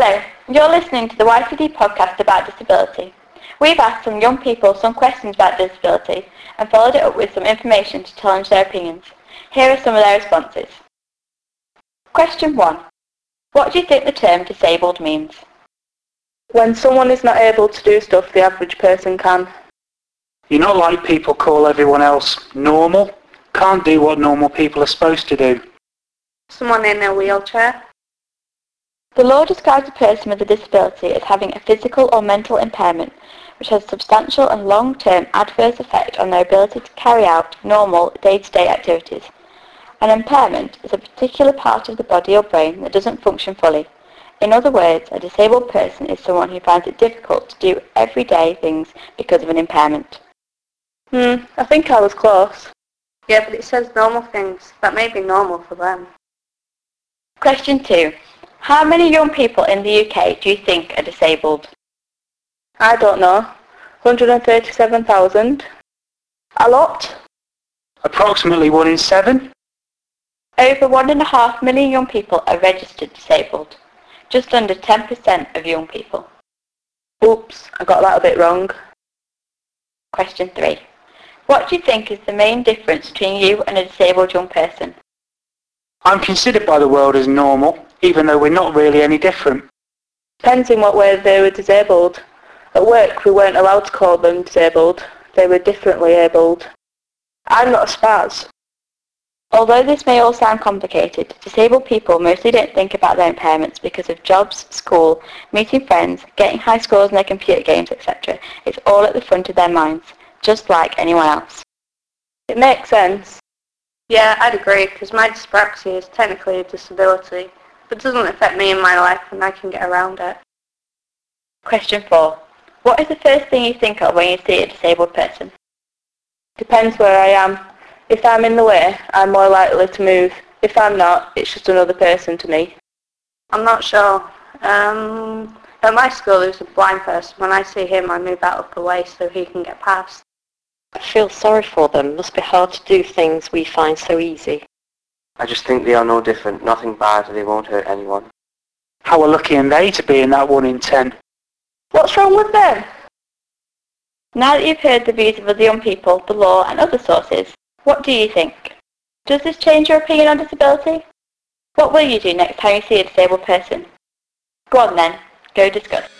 Hello, you're listening to the YCD podcast about disability. We've asked some young people some questions about disability and followed it up with some information to challenge their opinions. Here are some of their responses. Question 1. What do you think the term disabled means? When someone is not able to do stuff the average person can. You're not like people call everyone else normal. Can't do what normal people are supposed to do. Someone in a wheelchair. The law describes a person with a disability as having a physical or mental impairment which has substantial and long-term adverse effect on their ability to carry out normal day-to-day activities. An impairment is a particular part of the body or brain that doesn't function fully. In other words, a disabled person is someone who finds it difficult to do everyday things because of an impairment. Hmm, I think I was close. Yeah, but it says normal things. That may be normal for them. Question 2. How many young people in the UK do you think are disabled? I don't know. 137,000. A lot? Approximately one in seven. Over one and a half million young people are registered disabled. Just under 10% of young people. Oops, I got that a bit wrong. Question 3. What do you think is the main difference between you and a disabled young person? I'm considered by the world as normal, even though we're not really any different. Depends in what way they were disabled. At work we weren't allowed to call them disabled. They were differently abled. I'm not a spaz. Although this may all sound complicated, disabled people mostly don't think about their impairments because of jobs, school, meeting friends, getting high scores in their computer games, etc. It's all at the front of their minds, just like anyone else. It makes sense. Yeah, I'd agree, because my dyspraxia is technically a disability, but doesn't affect me in my life and I can get around it. Question 4. What is the first thing you think of when you see a disabled person? Depends where I am. If I'm in the way, I'm more likely to move. If I'm not, it's just another person to me. I'm not sure. Um, at my school there's a blind person. When I see him, I move out of the way so he can get past. I feel sorry for them. Must be hard to do things we find so easy. I just think they are no different. Nothing bad. They won't hurt anyone. How lucky are they to be in that one in ten? What's wrong with them? Now that you've heard the views of other young people, the law and other sources, what do you think? Does this change your opinion on disability? What will you do next time you see a disabled person? Go on then, go discuss.